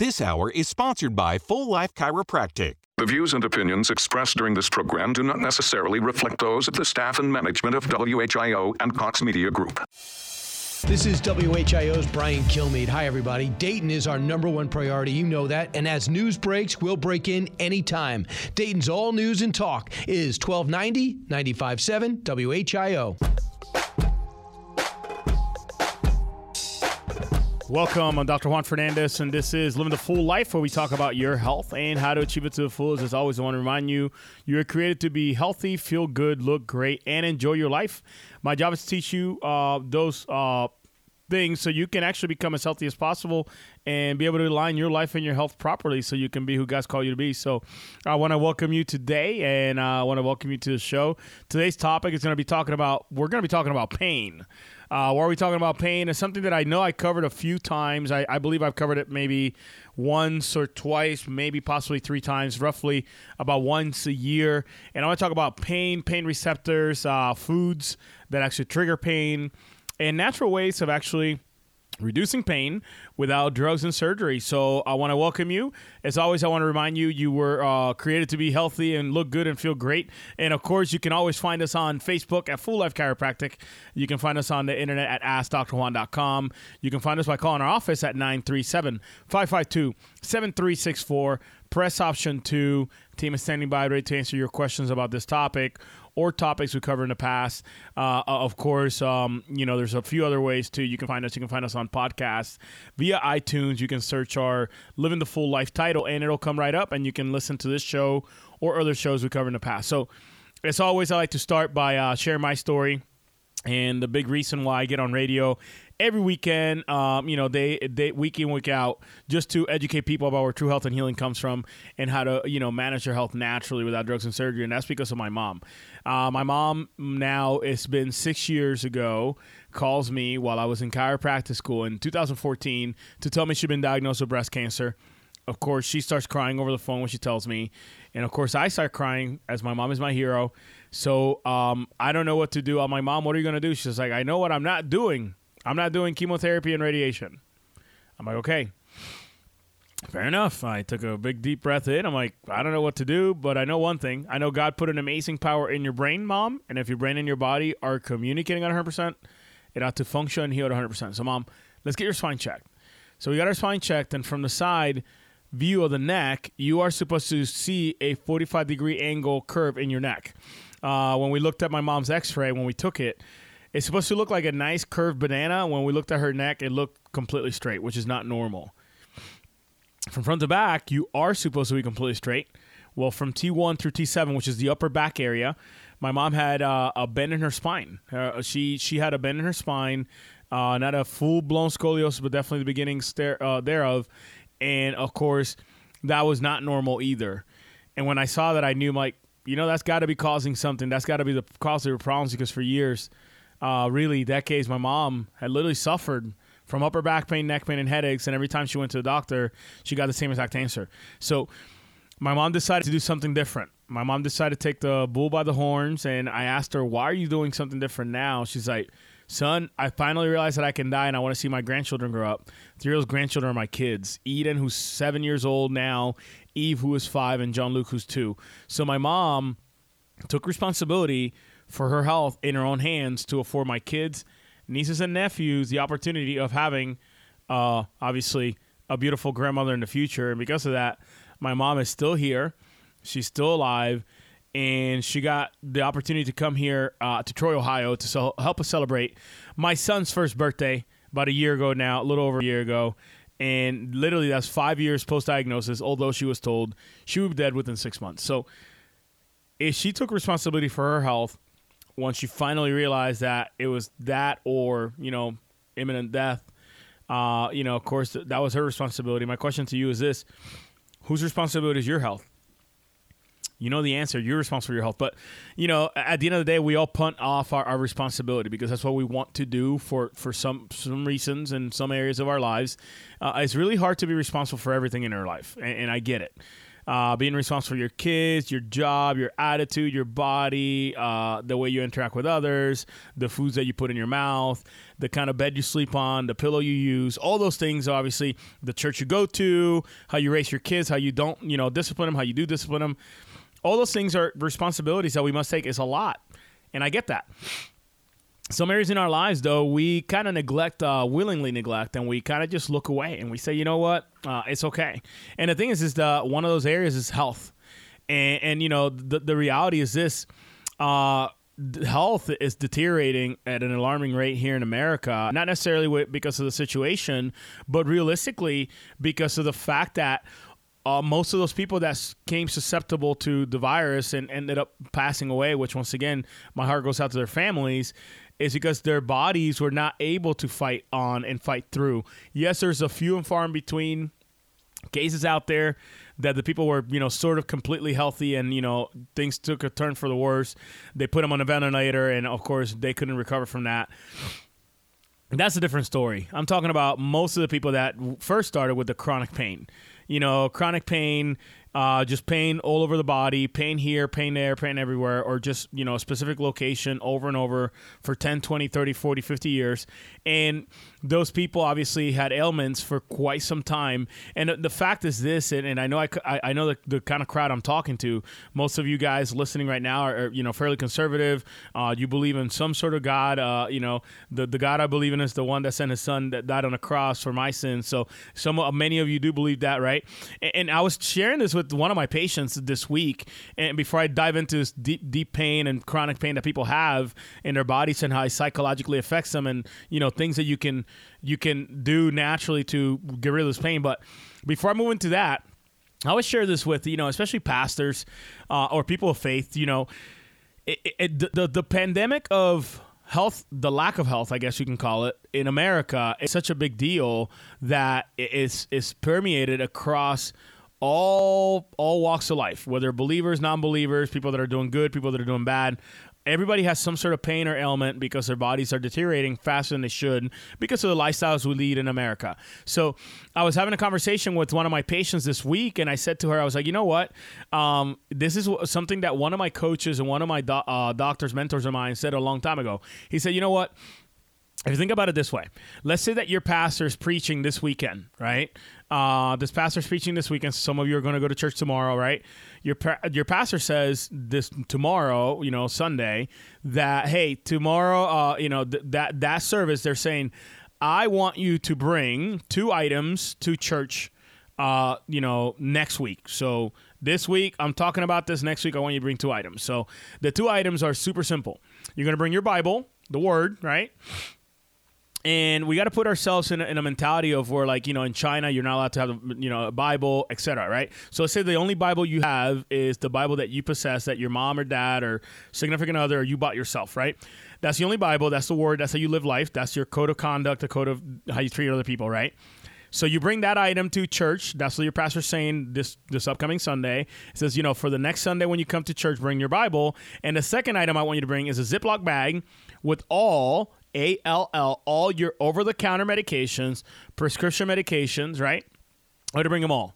This hour is sponsored by Full Life Chiropractic. The views and opinions expressed during this program do not necessarily reflect those of the staff and management of WHIO and Cox Media Group. This is WHIO's Brian Kilmeade. Hi, everybody. Dayton is our number one priority. You know that. And as news breaks, we'll break in anytime. Dayton's all news and talk is 1290 957 WHIO. Welcome. I'm Dr. Juan Fernandez, and this is Living the Full Life, where we talk about your health and how to achieve it to the fullest. As always, I want to remind you you are created to be healthy, feel good, look great, and enjoy your life. My job is to teach you uh, those uh, things so you can actually become as healthy as possible and be able to align your life and your health properly so you can be who God's called you to be. So I want to welcome you today and uh, I want to welcome you to the show. Today's topic is going to be talking about, we're going to be talking about pain. Uh, why are we talking about pain? It's something that I know I covered a few times. I, I, believe I've covered it maybe once or twice, maybe possibly three times, roughly about once a year. And I want to talk about pain, pain receptors, uh, foods that actually trigger pain, and natural ways of actually reducing pain without drugs and surgery. So I want to welcome you. As always, I want to remind you you were uh, created to be healthy and look good and feel great. And of course, you can always find us on Facebook at Full Life Chiropractic. You can find us on the internet at AskDrJuan.com. You can find us by calling our office at 937 552 7364. Press option two. Team is standing by ready to answer your questions about this topic or topics we covered in the past. Uh, of course, um, you know, there's a few other ways too. You can find us. You can find us on podcasts via iTunes. You can search our "Living the Full Life" title, and it'll come right up, and you can listen to this show or other shows we covered in the past. So, as always, I like to start by uh, sharing my story and the big reason why I get on radio every weekend, um, you know, day, day, week in, week out, just to educate people about where true health and healing comes from and how to, you know, manage your health naturally without drugs and surgery. And that's because of my mom. Uh, my mom now, it's been six years ago, calls me while I was in chiropractic school in 2014 to tell me she'd been diagnosed with breast cancer. Of course, she starts crying over the phone when she tells me. And of course, I start crying as my mom is my hero. So um, I don't know what to do. I'm like, Mom, what are you going to do? She's like, I know what I'm not doing. I'm not doing chemotherapy and radiation. I'm like, okay. Fair enough. I took a big deep breath in. I'm like, I don't know what to do, but I know one thing. I know God put an amazing power in your brain, mom, and if your brain and your body are communicating at 100%, it ought to function heal at 100%. So, mom, let's get your spine checked. So we got our spine checked, and from the side view of the neck, you are supposed to see a 45 degree angle curve in your neck. Uh, when we looked at my mom's X-ray, when we took it, it's supposed to look like a nice curved banana. When we looked at her neck, it looked completely straight, which is not normal. From front to back, you are supposed to be completely straight. Well, from T1 through T7, which is the upper back area, my mom had uh, a bend in her spine. Uh, she she had a bend in her spine, uh, not a full blown scoliosis, but definitely the beginning stare, uh, thereof. And of course, that was not normal either. And when I saw that, I knew like, you know, that's got to be causing something. That's got to be the cause of her problems because for years, uh, really decades, my mom had literally suffered from upper back pain, neck pain, and headaches. And every time she went to the doctor, she got the same exact answer. So my mom decided to do something different. My mom decided to take the bull by the horns, and I asked her, "Why are you doing something different now?" She's like, "Son, I finally realized that I can die, and I want to see my grandchildren grow up. Three grandchildren are my kids: Eden, who's seven years old now, Eve, who is five, and John Luke, who's two. So my mom took responsibility for her health in her own hands to afford my kids, nieces, and nephews the opportunity of having, uh, obviously, a beautiful grandmother in the future. And because of that, my mom is still here. She's still alive. And she got the opportunity to come here uh, to Troy, Ohio to help us celebrate my son's first birthday about a year ago now, a little over a year ago. And literally, that's five years post diagnosis, although she was told she would be dead within six months. So, if she took responsibility for her health, once you finally realize that it was that or you know imminent death uh, you know of course that was her responsibility. My question to you is this. Whose responsibility is your health? You know the answer. You're responsible for your health. But you know at the end of the day we all punt off our, our responsibility because that's what we want to do for for some some reasons in some areas of our lives. Uh, it's really hard to be responsible for everything in our life and, and i get it uh, being responsible for your kids, your job, your attitude, your body, uh, the way you interact with others, the foods that you put in your mouth, the kind of bed you sleep on, the pillow you use, all those things. Obviously, the church you go to, how you raise your kids, how you don't, you know, discipline them, how you do discipline them. All those things are responsibilities that we must take. It's a lot, and I get that some areas in our lives though we kind of neglect uh, willingly neglect and we kind of just look away and we say you know what? Uh, it's okay. And the thing is is the one of those areas is health. And, and you know the, the reality is this uh, health is deteriorating at an alarming rate here in America, not necessarily because of the situation, but realistically because of the fact that uh, most of those people that came susceptible to the virus and ended up passing away, which once again, my heart goes out to their families, is because their bodies were not able to fight on and fight through. Yes, there's a few and far in between cases out there that the people were, you know, sort of completely healthy and, you know, things took a turn for the worse. They put them on a ventilator and, of course, they couldn't recover from that. That's a different story. I'm talking about most of the people that first started with the chronic pain. You know, chronic pain, uh, just pain all over the body, pain here, pain there, pain everywhere, or just, you know, a specific location over and over for 10, 20, 30, 40, 50 years. And those people obviously had ailments for quite some time. And the fact is this, and, and I know I, I know the, the kind of crowd I'm talking to, most of you guys listening right now are, are you know, fairly conservative. Uh, you believe in some sort of God. Uh, you know, the, the God I believe in is the one that sent his son that died on a cross for my sins. So some many of you do believe that, right? And, and I was sharing this with one of my patients this week. And before I dive into this deep, deep pain and chronic pain that people have in their bodies and how it psychologically affects them and, you know, things that you can you can do naturally to get rid of this pain. But before I move into that, I always share this with you know, especially pastors uh, or people of faith. You know, it, it, the the pandemic of health, the lack of health, I guess you can call it, in America is such a big deal that it's it's permeated across all all walks of life, whether believers, non-believers, people that are doing good, people that are doing bad everybody has some sort of pain or ailment because their bodies are deteriorating faster than they should because of the lifestyles we lead in America. So I was having a conversation with one of my patients this week, and I said to her, I was like, you know what? Um, this is something that one of my coaches and one of my do- uh, doctors, mentors of mine said a long time ago. He said, you know what? If you think about it this way, let's say that your pastor is preaching this weekend, right? Uh, this pastor's preaching this weekend. Some of you are going to go to church tomorrow, right? Your your pastor says this tomorrow, you know, Sunday, that hey, tomorrow, uh, you know, th- that that service, they're saying, I want you to bring two items to church, uh, you know, next week. So this week, I'm talking about this. Next week, I want you to bring two items. So the two items are super simple. You're going to bring your Bible, the Word, right? And we got to put ourselves in a, in a, mentality of where like you know in china you're not allowed to have you know a bible etc right so let's say the only bible you have is the bible that you possess that your mom or dad or significant other or you bought yourself right that's the only bible that's the word that's how you live life that's your code of conduct the code of how you treat other people right so you bring that item to church. That's what your pastor's saying this this upcoming Sunday. It says, you know, for the next Sunday when you come to church, bring your Bible. And the second item I want you to bring is a Ziploc bag with all ALL, all your over the counter medications, prescription medications, right? Had to bring them all.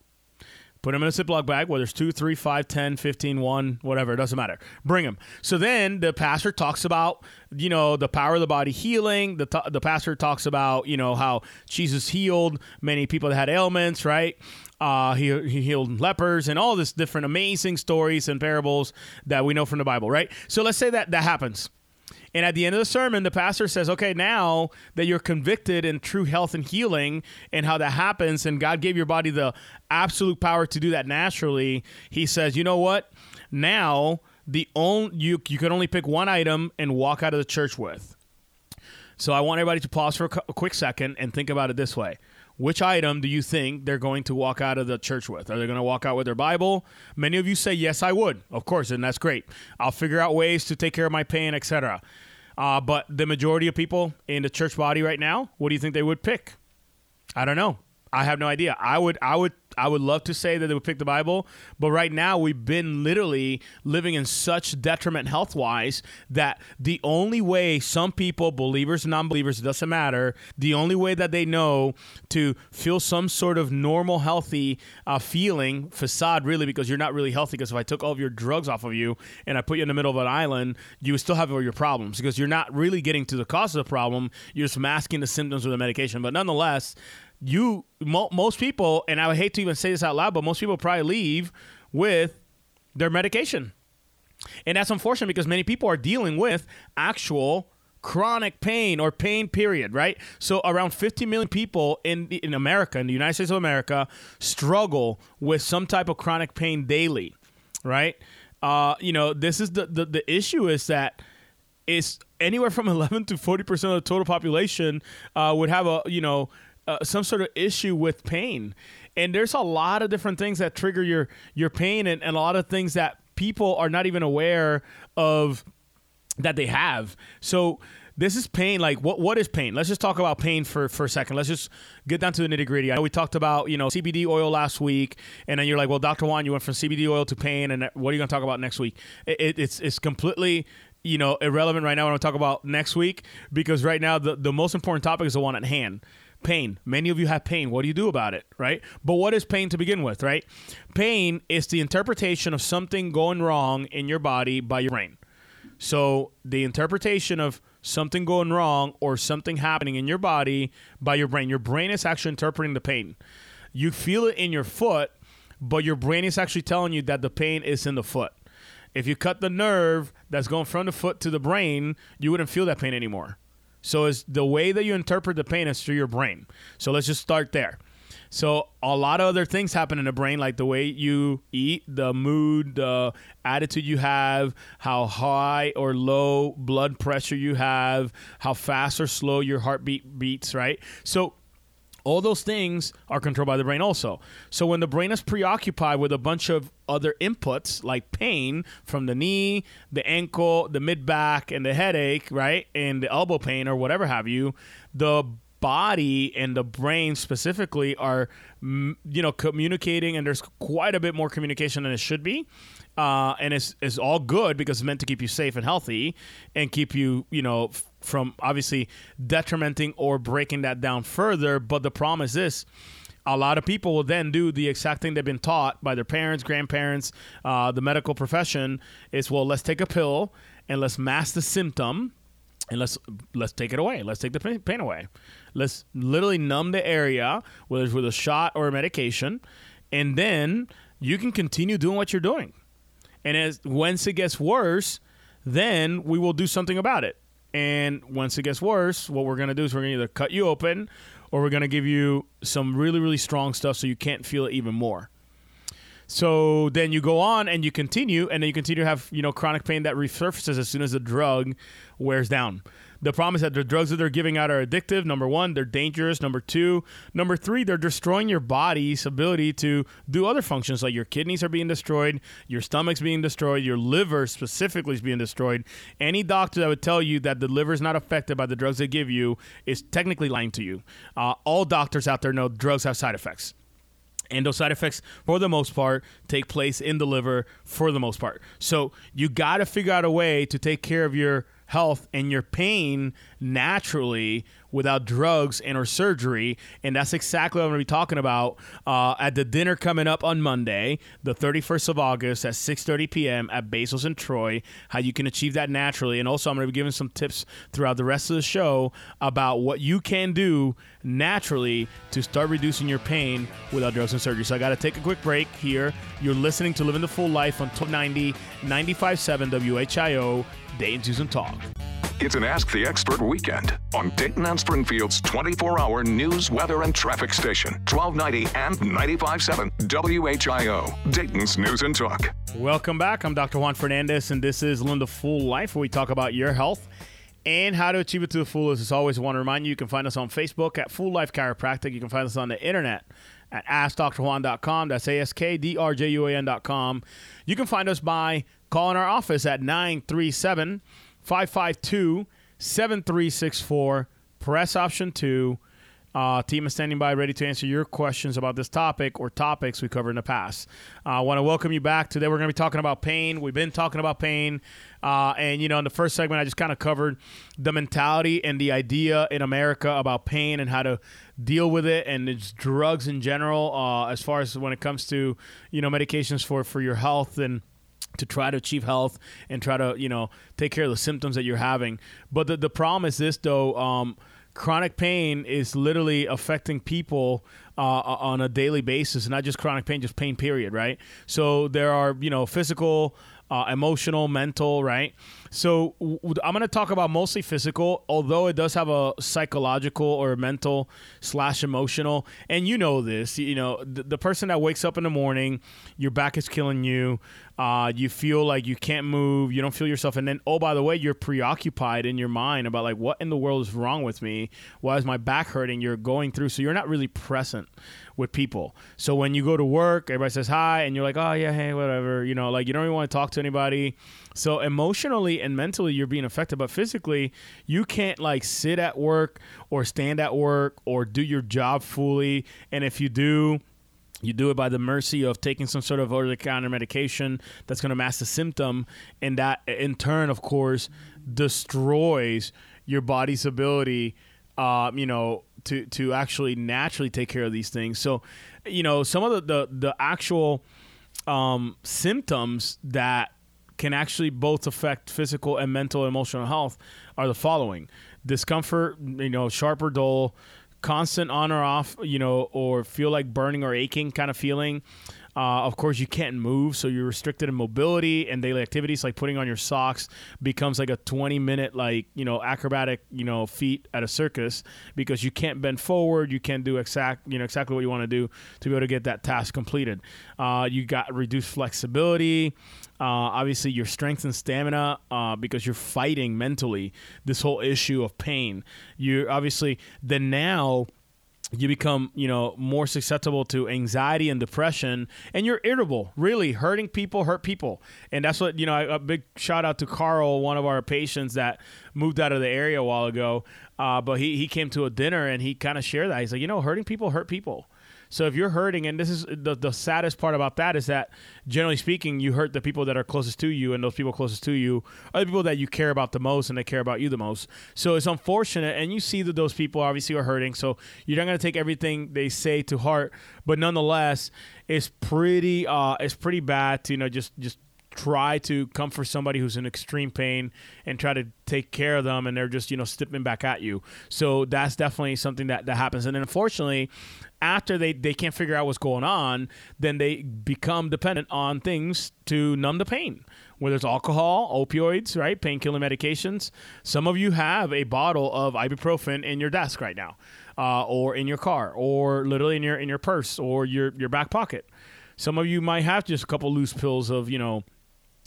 Put them in a Ziploc bag, whether it's 2, 3, 5, 10, 15, 1, whatever, it doesn't matter. Bring them. So then the pastor talks about, you know, the power of the body healing. The, the pastor talks about, you know, how Jesus healed many people that had ailments, right? Uh, he, he healed lepers and all this different amazing stories and parables that we know from the Bible, right? So let's say that that happens. And at the end of the sermon, the pastor says, okay, now that you're convicted in true health and healing and how that happens, and God gave your body the absolute power to do that naturally, he says, you know what? Now, the only, you, you can only pick one item and walk out of the church with. So I want everybody to pause for a quick second and think about it this way. Which item do you think they're going to walk out of the church with? Are they going to walk out with their Bible? Many of you say, yes, I would. Of course, and that's great. I'll figure out ways to take care of my pain, etc. Uh, but the majority of people in the church body right now, what do you think they would pick? I don't know. I have no idea. I would I would I would love to say that they would pick the Bible, but right now we've been literally living in such detriment health wise that the only way some people, believers, and non believers, doesn't matter, the only way that they know to feel some sort of normal, healthy uh, feeling, facade really, because you're not really healthy. Because if I took all of your drugs off of you and I put you in the middle of an island, you would still have all your problems because you're not really getting to the cause of the problem. You're just masking the symptoms with the medication. But nonetheless, you mo- most people, and I would hate to even say this out loud, but most people probably leave with their medication, and that's unfortunate because many people are dealing with actual chronic pain or pain period right? So around 50 million people in in america in the united states of america struggle with some type of chronic pain daily right? Uh, you know this is the, the the issue is that it's anywhere from 11 to 40 percent of the total population uh, would have a you know uh, some sort of issue with pain. And there's a lot of different things that trigger your your pain, and, and a lot of things that people are not even aware of that they have. So this is pain. Like what what is pain? Let's just talk about pain for, for a second. Let's just get down to the nitty gritty. I know we talked about you know CBD oil last week, and then you're like, well, Doctor Juan, you went from CBD oil to pain, and what are you going to talk about next week? It, it, it's it's completely you know irrelevant right now when I talk about next week because right now the the most important topic is the one at hand pain. Many of you have pain. What do you do about it, right? But what is pain to begin with, right? Pain is the interpretation of something going wrong in your body by your brain. So, the interpretation of something going wrong or something happening in your body by your brain. Your brain is actually interpreting the pain. You feel it in your foot, but your brain is actually telling you that the pain is in the foot. If you cut the nerve that's going from the foot to the brain, you wouldn't feel that pain anymore. So it's the way that you interpret the pain is through your brain. So let's just start there. So a lot of other things happen in the brain, like the way you eat, the mood, the attitude you have, how high or low blood pressure you have, how fast or slow your heartbeat beats, right? So all those things are controlled by the brain also. So when the brain is preoccupied with a bunch of other inputs like pain from the knee, the ankle, the mid back, and the headache, right? And the elbow pain or whatever have you, the body and the brain specifically are you know communicating and there's quite a bit more communication than it should be uh, and it's, it's all good because it's meant to keep you safe and healthy and keep you you know from obviously detrimenting or breaking that down further. But the problem is this a lot of people will then do the exact thing they've been taught by their parents, grandparents, uh, the medical profession is well, let's take a pill and let's mask the symptom and let's let's take it away. Let's take the pain away. Let's literally numb the area, whether it's with a shot or a medication, and then you can continue doing what you're doing. And as once it gets worse, then we will do something about it. And once it gets worse, what we're going to do is we're going to either cut you open or we're going to give you some really, really strong stuff so you can't feel it even more. So then you go on and you continue, and then you continue to have you know chronic pain that resurfaces as soon as the drug wears down. The problem is that the drugs that they're giving out are addictive. Number one, they're dangerous. Number two, number three, they're destroying your body's ability to do other functions. Like your kidneys are being destroyed, your stomach's being destroyed, your liver specifically is being destroyed. Any doctor that would tell you that the liver is not affected by the drugs they give you is technically lying to you. Uh, all doctors out there know drugs have side effects. And those side effects, for the most part, take place in the liver for the most part. So you got to figure out a way to take care of your health and your pain naturally without drugs and or surgery. And that's exactly what i'm going to be talking about uh, at the dinner coming up on monday the 31st of august at 6.30 p.m at basil's in troy how you can achieve that naturally. And also i'm going to be giving some tips throughout the rest of the show about what you can do naturally to start reducing your pain without drugs and surgery. So i got to take a quick break here. You're listening to living the full life on 1290 95.7 whio Dayton's News and Talk. It's an Ask the Expert weekend on Dayton and Springfield's 24 hour news, weather, and traffic station, 1290 and 95.7 WHIO, Dayton's News and Talk. Welcome back. I'm Dr. Juan Fernandez, and this is Living the Full Life, where we talk about your health and how to achieve it to the fullest. As always, I want to remind you, you can find us on Facebook at Full Life Chiropractic. You can find us on the internet at AskDrJuan.com. That's A-S-K-D-R-J-U-A-N.com. You can find us by calling our office at 937 552 7364. Press option 2 Uh, team is standing by, ready to answer your questions about this topic or topics we covered in the past. Uh, I want to welcome you back. Today we're going to be talking about pain. We've been talking about pain. Uh, and, you know, in the first segment, I just kind of covered the mentality and the idea in America about pain and how to deal with it and it's drugs in general, uh, as far as when it comes to, you know, medications for, for your health and to try to achieve health and try to, you know, take care of the symptoms that you're having. But the, the problem is this, though. Um, chronic pain is literally affecting people uh, on a daily basis, not just chronic pain, just pain. Period. Right. So there are you know physical uh, emotional, mental, right? So I'm going to talk about mostly physical, although it does have a psychological or mental slash emotional. And you know this, you know, the, the person that wakes up in the morning, your back is killing you, uh, you feel like you can't move, you don't feel yourself, and then oh by the way, you're preoccupied in your mind about like what in the world is wrong with me? Why is my back hurting? You're going through, so you're not really present with people. So when you go to work, everybody says hi, and you're like, oh yeah, hey, whatever, you know, like you don't even want to talk to anybody. So emotionally and mentally, you're being affected, but physically, you can't like sit at work or stand at work or do your job fully. And if you do, you do it by the mercy of taking some sort of over-the-counter medication that's going to mask the symptom, and that in turn, of course, destroys your body's ability, uh, you know, to to actually naturally take care of these things. So, you know, some of the the, the actual um, symptoms that can actually both affect physical and mental and emotional health are the following: discomfort, you know, sharp or dull, constant on or off, you know, or feel like burning or aching kind of feeling. Uh, of course, you can't move, so you're restricted in mobility and daily activities like putting on your socks becomes like a 20 minute like you know acrobatic you know feat at a circus because you can't bend forward, you can't do exact you know exactly what you want to do to be able to get that task completed. Uh, you got reduced flexibility. Uh, obviously, your strength and stamina uh, because you're fighting mentally this whole issue of pain. You're obviously then now you become you know more susceptible to anxiety and depression and you're irritable really. Hurting people hurt people. And that's what you know a big shout out to carl one of our patients that moved out of the area a while ago. Uh, but he, he came to a dinner and he kind of shared that. He's like you know hurting people hurt people so if you're hurting, and this is the, the saddest part about that is that generally speaking, you hurt the people that are closest to you, and those people closest to you are the people that you care about the most, and they care about you the most. So it's unfortunate, and you see that those people obviously are hurting. So you're not going to take everything they say to heart, but nonetheless, it's pretty uh, it's pretty bad to you know just just try to comfort somebody who's in extreme pain and try to take care of them and they're just you know stepping back at you. So that's definitely something that, that happens. And then unfortunately after they, they can't figure out what's going on then they become dependent on things to numb the pain whether it's alcohol opioids right painkiller medications. Some of you have a bottle of ibuprofen in your desk right now uh, or in your car or literally in your in your purse or your your back pocket. Some of you might have just a couple loose pills of you know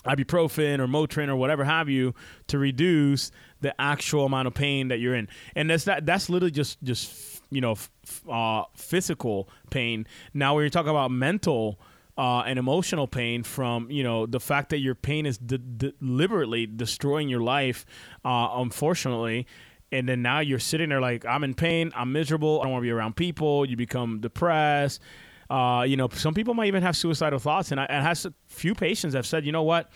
ibuprofen or Motrin or whatever have you to reduce the actual amount of pain that you're in. And that's that that's literally just just you know f- uh, physical pain. Now when you're talking about mental uh, and emotional pain from you know the fact that your pain is de- deliberately destroying your life, uh, unfortunately. And then now you're sitting there like I'm in pain, I'm miserable, I don't want to be around people. You become depressed uh, you know, some people might even have suicidal thoughts, and I and has a few patients have said, you know what,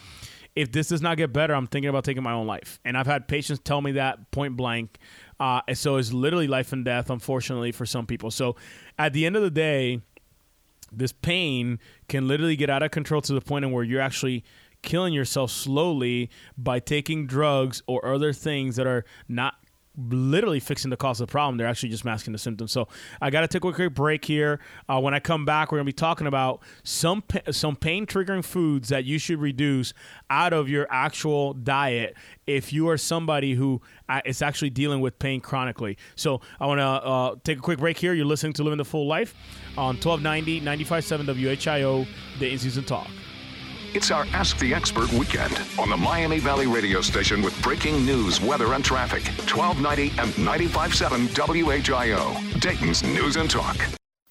if this does not get better, I'm thinking about taking my own life. And I've had patients tell me that point blank. Uh, and so it's literally life and death, unfortunately, for some people. So at the end of the day, this pain can literally get out of control to the point in where you're actually killing yourself slowly by taking drugs or other things that are not literally fixing the cause of the problem. They're actually just masking the symptoms. So I got to take a quick break here. Uh, when I come back, we're going to be talking about some pa- some pain triggering foods that you should reduce out of your actual diet if you are somebody who uh, is actually dealing with pain chronically. So I want to uh, take a quick break here. You're listening to Living the Full Life on 1290 95.7 WHIO, the In Season Talk. It's our Ask the Expert weekend on the Miami Valley radio station with breaking news, weather, and traffic. 1290 and 95.7 WHIO, Dayton's News and Talk.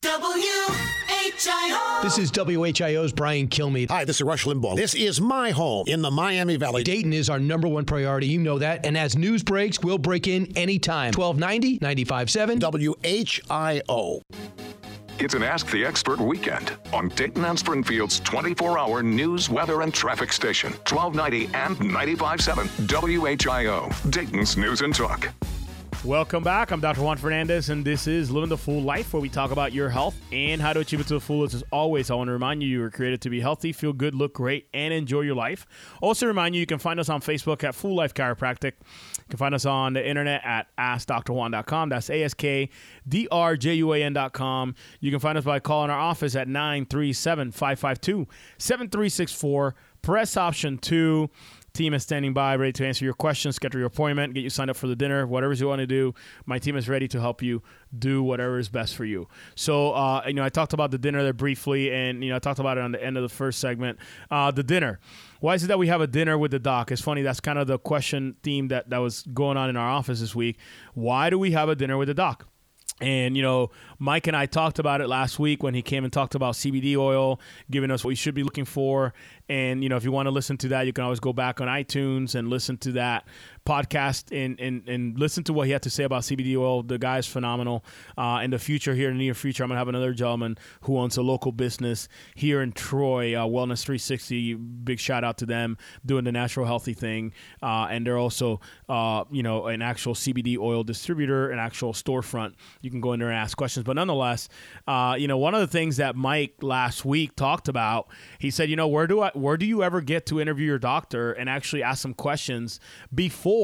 WHIO. WHIO. This is WHIO's Brian Kilmeade. Hi, this is Rush Limbaugh. This is my home in the Miami Valley. Dayton is our number one priority. You know that. And as news breaks, we'll break in anytime. 1290, 95.7. WHIO. It's an Ask the Expert weekend on Dayton and Springfield's 24 hour news, weather, and traffic station, 1290 and 95.7 WHIO, Dayton's News and Talk. Welcome back. I'm Dr. Juan Fernandez, and this is Living the Full Life, where we talk about your health and how to achieve it to the fullest. As always, I want to remind you you were created to be healthy, feel good, look great, and enjoy your life. Also, remind you you can find us on Facebook at Full Life Chiropractic. You can find us on the internet at AskDrJuan.com. That's A S K D R J U A N.com. You can find us by calling our office at 937 552 7364. Press option two. Team is standing by, ready to answer your questions, schedule your appointment, get you signed up for the dinner, whatever you want to do. My team is ready to help you do whatever is best for you. So, uh, you know, I talked about the dinner there briefly, and you know, I talked about it on the end of the first segment. Uh, the dinner. Why is it that we have a dinner with the doc? It's funny. That's kind of the question theme that that was going on in our office this week. Why do we have a dinner with the doc? And, you know, Mike and I talked about it last week when he came and talked about CBD oil, giving us what we should be looking for. And, you know, if you want to listen to that, you can always go back on iTunes and listen to that podcast and, and, and listen to what he had to say about CBD oil. The guy is phenomenal. Uh, in the future, here in the near future, I'm going to have another gentleman who owns a local business here in Troy, uh, Wellness 360. Big shout out to them doing the natural healthy thing. Uh, and they're also, uh, you know, an actual CBD oil distributor, an actual storefront. You can go in there and ask questions. But nonetheless, uh, you know, one of the things that Mike last week talked about, he said, you know, where do I, where do you ever get to interview your doctor and actually ask some questions before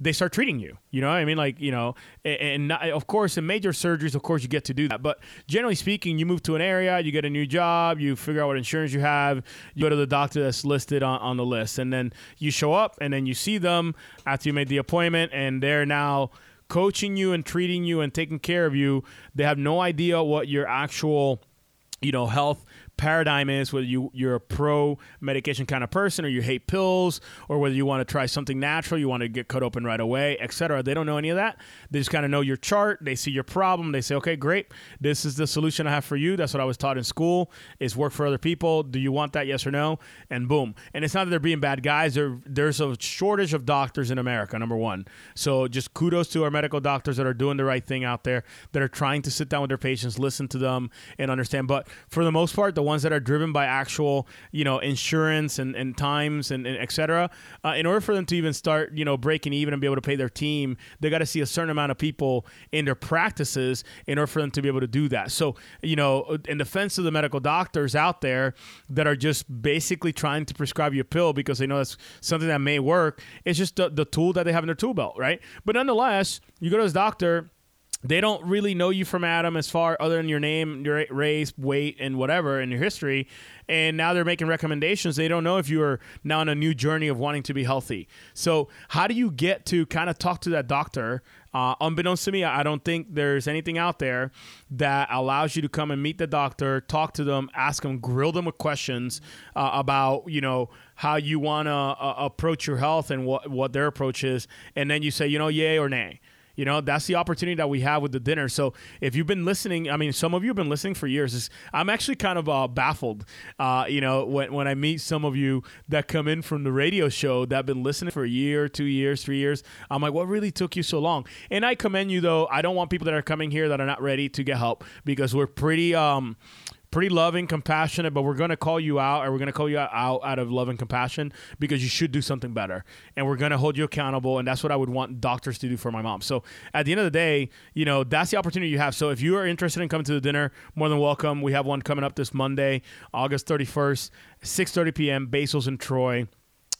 they start treating you? You know, what I mean, like, you know, and, and not, of course, in major surgeries, of course, you get to do that. But generally speaking, you move to an area, you get a new job, you figure out what insurance you have, you go to the doctor that's listed on, on the list, and then you show up, and then you see them after you made the appointment, and they're now coaching you and treating you and taking care of you. They have no idea what your actual, you know, health paradigm is whether you you're a pro medication kind of person or you hate pills or whether you want to try something natural you want to get cut open right away etc they don't know any of that. They just kind of know your chart they see your problem they say okay great this is the solution i have for you that's what i was taught in school is work for other people do you want that yes or no? And boom. And it's not that they're being bad guys there, there's a shortage of doctors in america number one. So just kudos to our medical doctors that are doing the right thing out there that are trying to sit down with their patients listen to them and understand. But for the most part the ones that are driven by actual, you know, insurance and, and times and, and et cetera, uh, in order for them to even start, you know, breaking even and be able to pay their team, they got to see a certain amount of people in their practices in order for them to be able to do that. So, you know, in defense of the medical doctors out there that are just basically trying to prescribe you a pill because they know that's something that may work, it's just the, the tool that they have in their tool belt, right? But nonetheless, you go to this doctor they don't really know you from Adam as far other than your name, your race, weight, and whatever in your history. And now they're making recommendations. They don't know if you are now on a new journey of wanting to be healthy. So how do you get to kind of talk to that doctor? Uh, unbeknownst to me, I don't think there's anything out there that allows you to come and meet the doctor, talk to them, ask them, grill them with questions uh, about you know how you want to uh, approach your health and what what their approach is, and then you say you know yay or nay. You know, that's the opportunity that we have with the dinner. So if you've been listening, I mean, some of you have been listening for years. I'm actually kind of uh, baffled, uh, you know, when, when I meet some of you that come in from the radio show that have been listening for a year, two years, three years. I'm like, what really took you so long? And I commend you, though. I don't want people that are coming here that are not ready to get help because we're pretty. Um, pretty loving, compassionate, but we're going to call you out, and we're going to call you out, out of love and compassion because you should do something better, and we're going to hold you accountable, and that's what I would want doctors to do for my mom. So at the end of the day, you know that's the opportunity you have. So if you are interested in coming to the dinner, more than welcome. We have one coming up this Monday, August thirty first, six thirty p.m. Basil's in Troy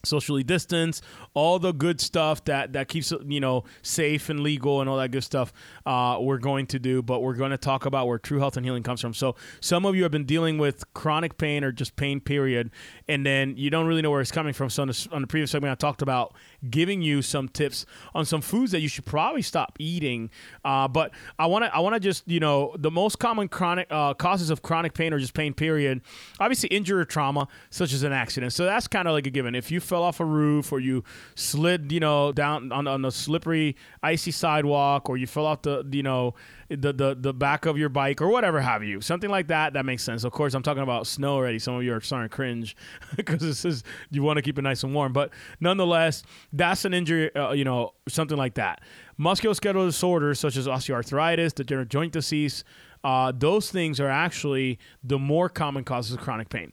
socially distance, all the good stuff that that keeps you know safe and legal and all that good stuff. Uh, we're going to do, but we're going to talk about where true health and healing comes from. So some of you have been dealing with chronic pain or just pain, period, and then you don't really know where it's coming from. So on the, on the previous segment, I talked about giving you some tips on some foods that you should probably stop eating. Uh, but I want to I want to just you know the most common chronic uh, causes of chronic pain or just pain, period. Obviously, injury or trauma, such as an accident. So that's kind of like a given. If you fell off a roof or you slid, you know, down on, on a slippery, icy sidewalk or you fell off the, you know, the, the, the back of your bike or whatever have you. Something like that, that makes sense. Of course, I'm talking about snow already. Some of you are starting to cringe because this is, you want to keep it nice and warm. But nonetheless, that's an injury, uh, you know, something like that. Musculoskeletal disorders such as osteoarthritis, degenerative joint disease, uh, those things are actually the more common causes of chronic pain.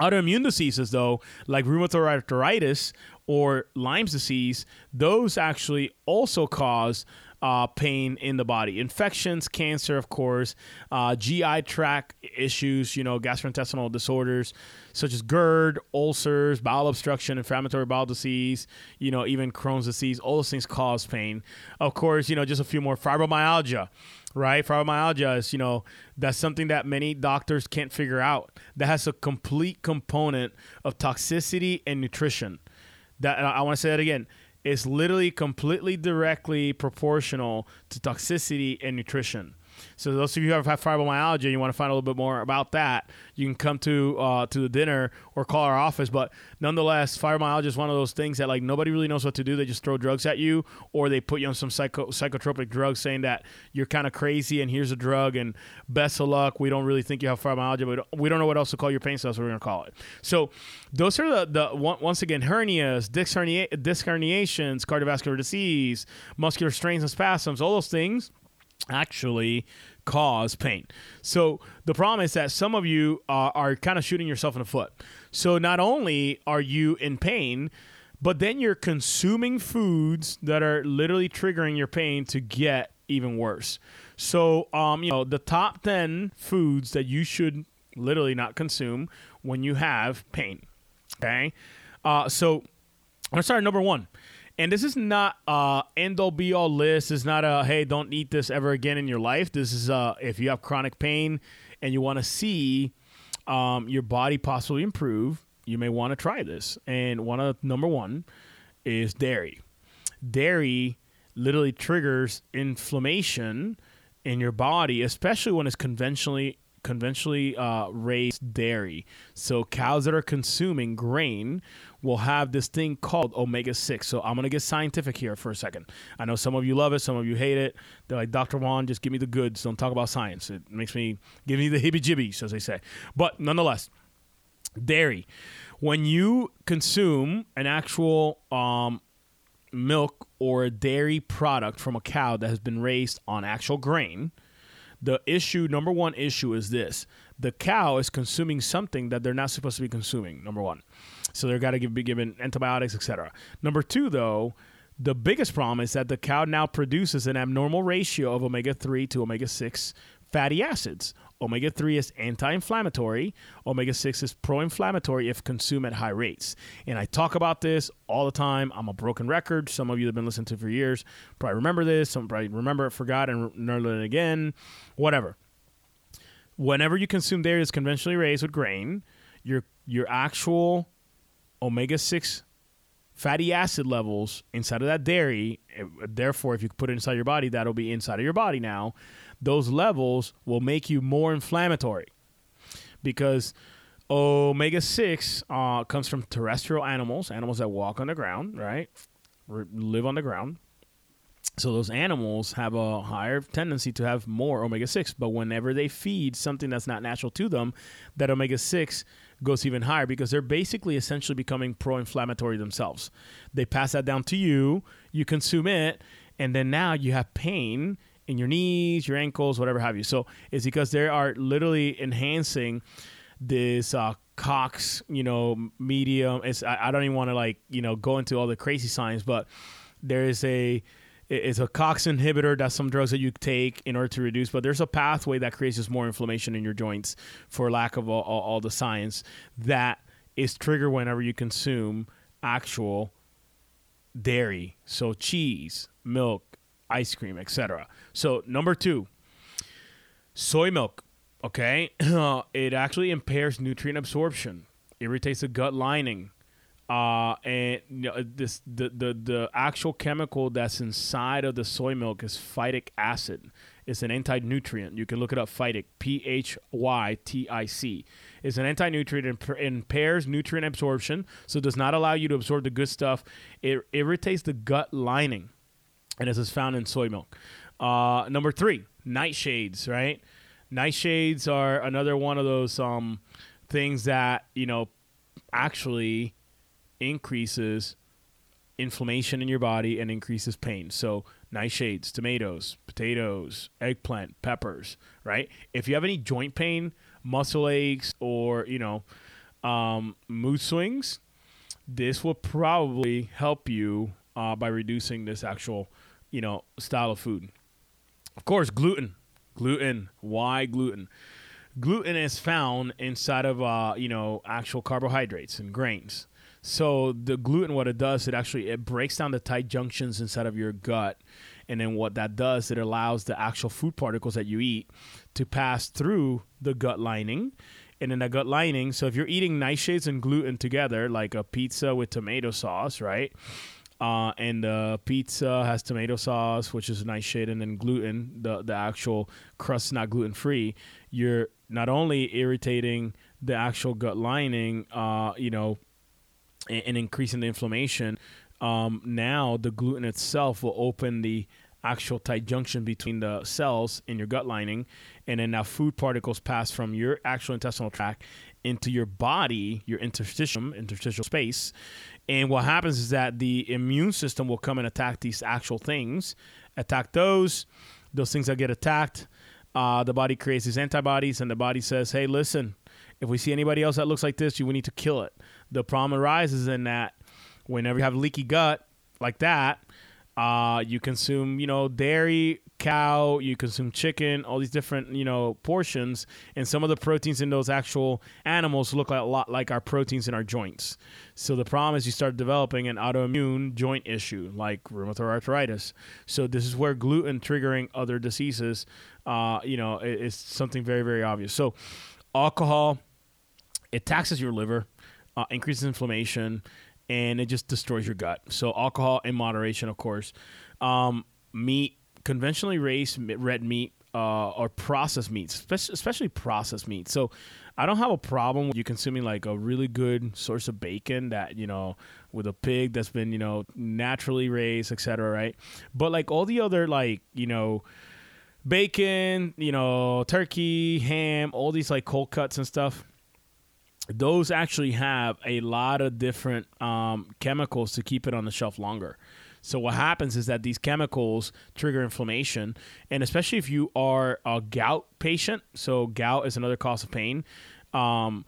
Autoimmune diseases, though, like rheumatoid arthritis or Lyme's disease, those actually also cause uh, pain in the body. Infections, cancer, of course, uh, GI tract issues, you know, gastrointestinal disorders such as GERD, ulcers, bowel obstruction, inflammatory bowel disease, you know, even Crohn's disease. All those things cause pain. Of course, you know, just a few more fibromyalgia right? Fibromyalgia is, you know, that's something that many doctors can't figure out. That has a complete component of toxicity and nutrition. That I want to say that again. It's literally completely directly proportional to toxicity and nutrition. So those of you who have fibromyalgia, and you want to find a little bit more about that, you can come to uh, to the dinner or call our office. But nonetheless, fibromyalgia is one of those things that like nobody really knows what to do. They just throw drugs at you, or they put you on some psycho- psychotropic drugs, saying that you're kind of crazy and here's a drug and best of luck. We don't really think you have fibromyalgia, but we don't know what else to call your pain. So that's what we're gonna call it. So those are the the once again hernias, disc, hernia, disc herniations, cardiovascular disease, muscular strains and spasms, all those things actually cause pain. So the problem is that some of you are, are kind of shooting yourself in the foot. So not only are you in pain, but then you're consuming foods that are literally triggering your pain to get even worse. So, um, you know, the top 10 foods that you should literally not consume when you have pain. Okay. Uh, so I'm start number one. And this is not uh end all be all list. It's not a hey, don't eat this ever again in your life. This is uh if you have chronic pain and you want to see um, your body possibly improve, you may want to try this. And one of number one is dairy. Dairy literally triggers inflammation in your body, especially when it's conventionally conventionally uh, raised dairy. So cows that are consuming grain will have this thing called omega 6. So I'm going to get scientific here for a second. I know some of you love it, some of you hate it. They're like, Dr. Juan, just give me the goods. Don't talk about science. It makes me, give me the hibby jibbies, as they say. But nonetheless, dairy. When you consume an actual um, milk or a dairy product from a cow that has been raised on actual grain, the issue, number one issue is this the cow is consuming something that they're not supposed to be consuming, number one. So they're got to be given antibiotics, etc. Number two, though, the biggest problem is that the cow now produces an abnormal ratio of omega 3 to omega 6 fatty acids. Omega 3 is anti inflammatory, omega 6 is pro inflammatory if consumed at high rates. And I talk about this all the time. I'm a broken record. Some of you have been listening to for years probably remember this. Some probably remember it, forgot, and learned it again. Whatever. Whenever you consume dairy that's conventionally raised with grain, your your actual omega 6 fatty acid levels inside of that dairy, therefore, if you put it inside your body, that'll be inside of your body now. Those levels will make you more inflammatory because omega 6 uh, comes from terrestrial animals, animals that walk on the ground, right? live on the ground. So those animals have a higher tendency to have more omega 6, but whenever they feed something that's not natural to them, that omega 6 goes even higher because they're basically essentially becoming pro-inflammatory themselves. They pass that down to you, you consume it, and then now you have pain in your knees, your ankles, whatever have you. So it's because they are literally enhancing this uh, Cox, you know, medium. It's I, I don't even want to like you know go into all the crazy science, but there is a it's a COX inhibitor. That's some drugs that you take in order to reduce, but there's a pathway that creates just more inflammation in your joints, for lack of all, all, all the science, that is triggered whenever you consume actual dairy, so cheese, milk, ice cream, etc. So number two, soy milk. Okay, it actually impairs nutrient absorption, irritates the gut lining, Uh, and you know, this the, the the actual chemical that's inside of the soy milk is phytic acid. It's an anti-nutrient. You can look it up. Phytic, P H Y T I C. It's an anti-nutrient and impairs nutrient absorption, so does not allow you to absorb the good stuff. It irritates the gut lining, and this is found in soy milk. Uh, number three, nightshades. Right, nightshades are another one of those um, things that you know actually increases inflammation in your body and increases pain. So, nightshades, tomatoes, potatoes, eggplant, peppers, right? If you have any joint pain, muscle aches, or, you know, um, mood swings, this will probably help you uh, by reducing this actual, you know, style of food. Of course, gluten. Gluten. Why gluten? Gluten is found inside of, uh, you know, actual carbohydrates and grains. So the gluten, what it does, it actually it breaks down the tight junctions inside of your gut, and then what that does, it allows the actual food particles that you eat to pass through the gut lining, and in the gut lining. So if you're eating nightshades and gluten together, like a pizza with tomato sauce, right? Uh, and the pizza has tomato sauce, which is a nightshade, and then gluten, the the actual crust is not gluten free. You're not only irritating the actual gut lining, uh, you know, and, and increasing the inflammation, um, now the gluten itself will open the actual tight junction between the cells in your gut lining, and then now food particles pass from your actual intestinal tract into your body, your interstitium, interstitial space. And what happens is that the immune system will come and attack these actual things, attack those, those things that get attacked. Uh, the body creates these antibodies, and the body says, "Hey, listen, if we see anybody else that looks like this, we need to kill it." The problem arises in that whenever you have leaky gut like that, uh, you consume, you know, dairy, cow, you consume chicken, all these different, you know, portions, and some of the proteins in those actual animals look like a lot like our proteins in our joints. So the problem is you start developing an autoimmune joint issue like rheumatoid arthritis. So this is where gluten triggering other diseases, uh, you know, is something very very obvious. So alcohol, it taxes your liver uh, increases inflammation, and it just destroys your gut. So alcohol in moderation, of course. Um, meat, conventionally raised red meat uh, or processed meats, especially processed meat. So I don't have a problem with you consuming like a really good source of bacon that you know with a pig that's been you know naturally raised, etc. Right? But like all the other like you know bacon, you know turkey, ham, all these like cold cuts and stuff those actually have a lot of different um, chemicals to keep it on the shelf longer. So what happens is that these chemicals trigger inflammation, and especially if you are a gout patient. So gout is another cause of pain. Um,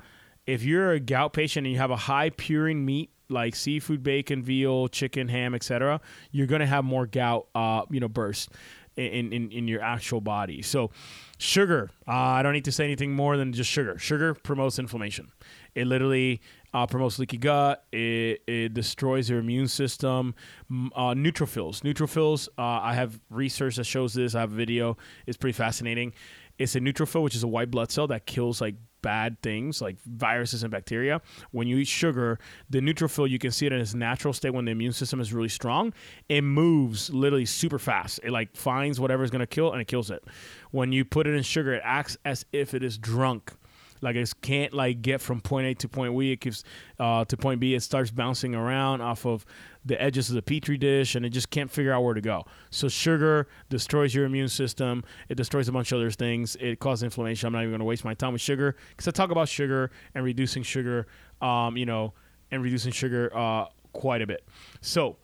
if you're a gout patient and you have a high purine meat like seafood, bacon, veal, chicken, ham, etc., you're going to have more gout, uh, you know, burst in, in in your actual body. So Sugar. Uh, I don't need to say anything more than just sugar. Sugar promotes inflammation. It literally uh, promotes leaky gut. It, it destroys your immune system. Uh, neutrophils. Neutrophils. Uh, I have research that shows this. I have a video. It's pretty fascinating. It's a neutrophil, which is a white blood cell that kills like bad things like viruses and bacteria. When you eat sugar, the neutrophil, you can see it in its natural state when the immune system is really strong. It moves literally super fast. It like finds whatever is going to kill and it kills it. When you put it in sugar, it acts as if it is drunk like it can't like get from point A to point B. It keeps uh, to point B. It starts bouncing around off of the edges of the petri dish, and it just can't figure out where to go. So sugar destroys your immune system. It destroys a bunch of other things. It causes inflammation. I'm not even going to waste my time with sugar because I talk about sugar and reducing sugar. Um, you know, and reducing sugar uh, quite a bit. So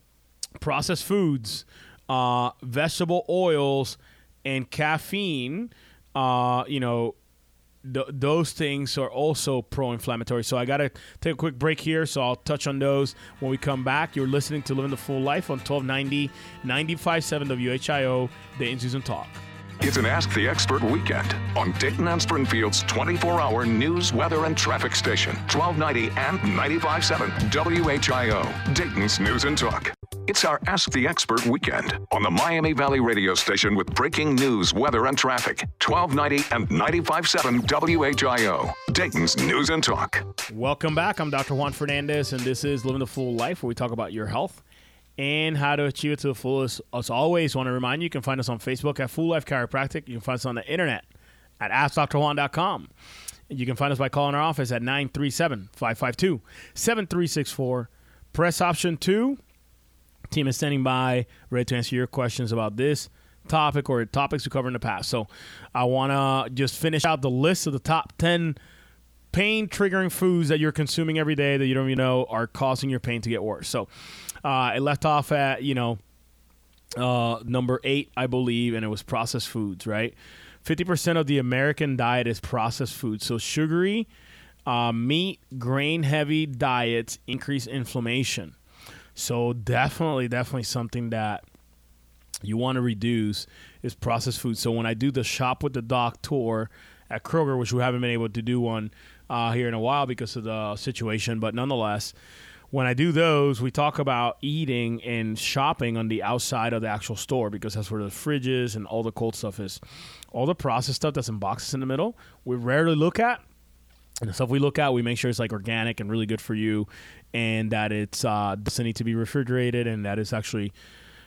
processed foods, uh, vegetable oils, and caffeine. Uh, you know, th- those things are also pro-inflammatory. So I got to take a quick break here. So I'll touch on those when we come back. You're listening to Living the Full Life on 1290 957 WHIO, News and Talk. It's an Ask the Expert weekend on Dayton and Springfield's 24 hour news, weather, and traffic station, 1290 and 957 WHIO, Dayton's News and Talk. It's our Ask the Expert weekend on the Miami Valley radio station with breaking news, weather, and traffic. 1290 and 95.7 WHIO, Dayton's News and Talk. Welcome back. I'm Dr. Juan Fernandez, and this is Living the Full Life, where we talk about your health and how to achieve it to the fullest. As always, want to remind you, you can find us on Facebook at Full Life Chiropractic. You can find us on the internet at AskDrJuan.com. You can find us by calling our office at 937 552 7364. Press option two. Team is standing by, ready to answer your questions about this topic or topics we covered in the past. So I want to just finish out the list of the top 10 pain triggering foods that you're consuming every day that you don't even know are causing your pain to get worse. So uh, it left off at, you know, uh, number eight, I believe, and it was processed foods, right? 50% of the American diet is processed food. So sugary, uh, meat, grain heavy diets increase inflammation. So definitely, definitely something that you want to reduce is processed food. So when I do the shop with the doc tour at Kroger, which we haven't been able to do one uh, here in a while because of the situation, but nonetheless, when I do those, we talk about eating and shopping on the outside of the actual store because that's where the fridges and all the cold stuff is. All the processed stuff that's in boxes in the middle, we rarely look at. And the stuff we look at, we make sure it's like organic and really good for you, and that it's uh, doesn't need to be refrigerated, and that it's actually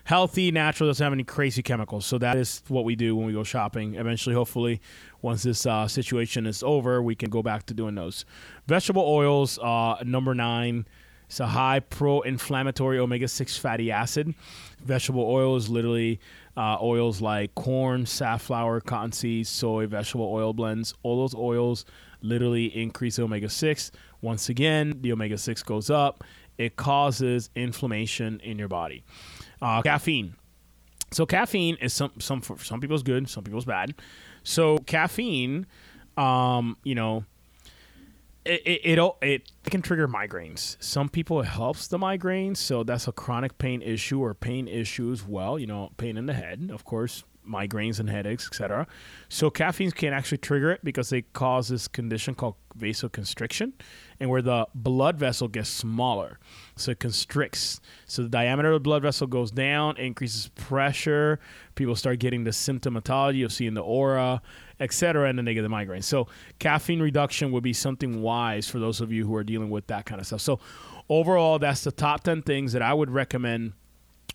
healthy, natural, doesn't have any crazy chemicals. So that is what we do when we go shopping. Eventually, hopefully, once this uh, situation is over, we can go back to doing those. Vegetable oils, uh, number nine. It's a high pro-inflammatory omega-6 fatty acid. Vegetable oil is literally uh, oils like corn, safflower, cottonseed, soy, vegetable oil blends. All those oils literally increase omega-6. Once again, the omega-6 goes up. It causes inflammation in your body. Uh, caffeine. So caffeine is some some for some people's good, some people's bad. So caffeine, um, you know, it it, it it can trigger migraines. Some people it helps the migraines, so that's a chronic pain issue or pain issue as well. You know, pain in the head, of course, migraines and headaches, etc. So caffeine can actually trigger it because they cause this condition called vasoconstriction, and where the blood vessel gets smaller, so it constricts. So the diameter of the blood vessel goes down, increases pressure. People start getting the symptomatology of seeing the aura, etc., and then they get the migraine. So caffeine reduction would be something wise for those of you who are dealing with that kind of stuff. So overall, that's the top ten things that I would recommend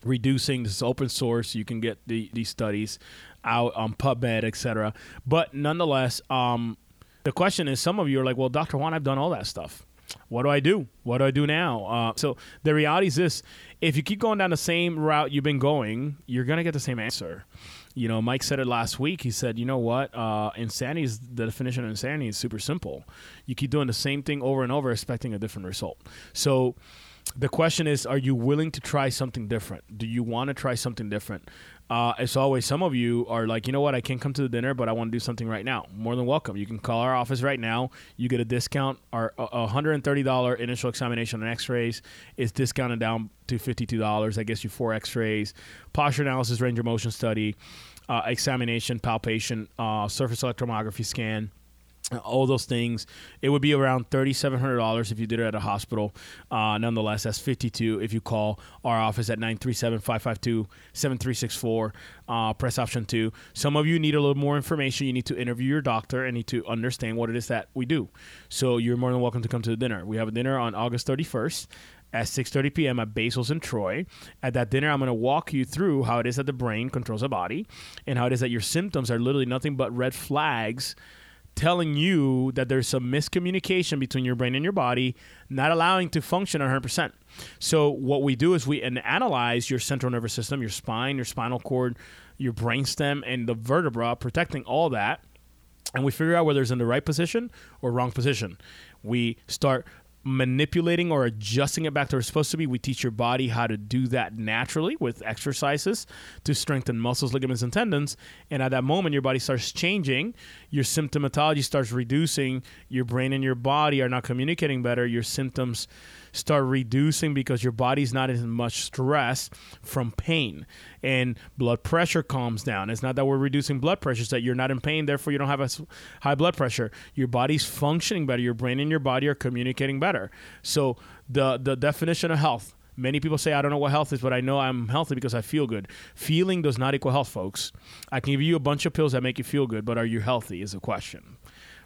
reducing. This open source. You can get the, these studies out on PubMed, etc. But nonetheless, um, the question is, some of you are like, "Well, Doctor Juan, I've done all that stuff. What do I do? What do I do now?" Uh, so the reality is this: if you keep going down the same route you've been going, you're gonna get the same answer. You know, Mike said it last week. He said, "You know what? Uh, insanity is the definition of insanity is super simple. You keep doing the same thing over and over, expecting a different result." So the question is are you willing to try something different? Do you want to try something different? Uh, as always some of you are like you know what? I can't come to the dinner but i want to do something right now. More than welcome. You can call our office right now. You get a discount. Our uh, $130 initial examination and x-rays is discounted down to $52 that gets you four x-rays posture analysis range of motion study uh, examination palpation uh, surface electromyography scan all those things it would be around $3700 if you did it at a hospital. Uh, nonetheless that's 52 if you call our office at 937-552-7364 uh, press option 2 some of you need a little more information. You need to interview your doctor and need to understand what it is that we do. So you're more than welcome to come to the dinner. We have a dinner on august 31st at 6:30 p.m. at Basil's in Troy. At that dinner, I'm going to walk you through how it is that the brain controls the body, and how it is that your symptoms are literally nothing but red flags telling you that there's some miscommunication between your brain and your body, not allowing to function 100%. So what we do is we analyze your central nervous system, your spine, your spinal cord, your brainstem, and the vertebra, protecting all that, and we figure out whether it's in the right position or wrong position. We start manipulating or adjusting it back to where it's supposed to be. We teach your body how to do that naturally with exercises to strengthen muscles, ligaments, and tendons. And at that moment, your body starts changing. Your symptomatology starts reducing. Your brain and your body are not communicating better. Your symptoms start reducing because your body's not as much stress from pain and blood pressure calms down. It's not that we're reducing blood pressure, it's that you're not in pain, therefore you don't have a high blood pressure. Your body's functioning better, your brain and your body are communicating better. So the the definition of health Many people say, I don't know what health is, but I know I'm healthy because I feel good. Feeling does not equal health, folks. I can give you a bunch of pills that make you feel good, but are you healthy is a question.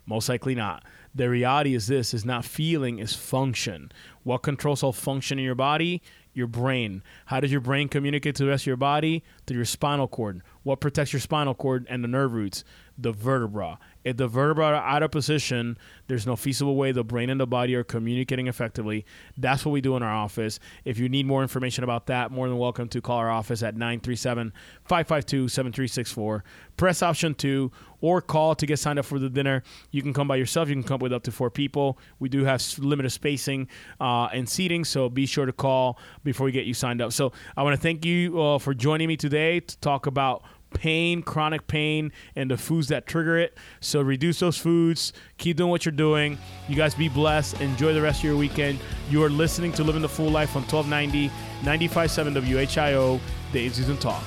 Most likely not. The reality is this is not feeling, is function. What controls all function in your body? Your brain. How does your brain communicate to the rest of your body? Through your spinal cord. What protects your spinal cord and the nerve roots? The vertebra. If the vertebrae are out of position, there's no feasible way the brain and the body are communicating effectively. That's what we do in our office. If you need more information about that, more than welcome to call our office at 937 552 7364. Press option two or call to get signed up for the dinner. You can come by yourself. You can come with up to four people. We do have limited spacing uh, and seating, so be sure to call before we get you signed up. So I want to thank you uh, for joining me today to talk about pain, chronic pain, and the foods that trigger it. So reduce those foods. Keep doing what you're doing. You guys be blessed. Enjoy the rest of your weekend. You are listening to Living the Full Life on 1290, 95.7 WHIO, Days and Talk.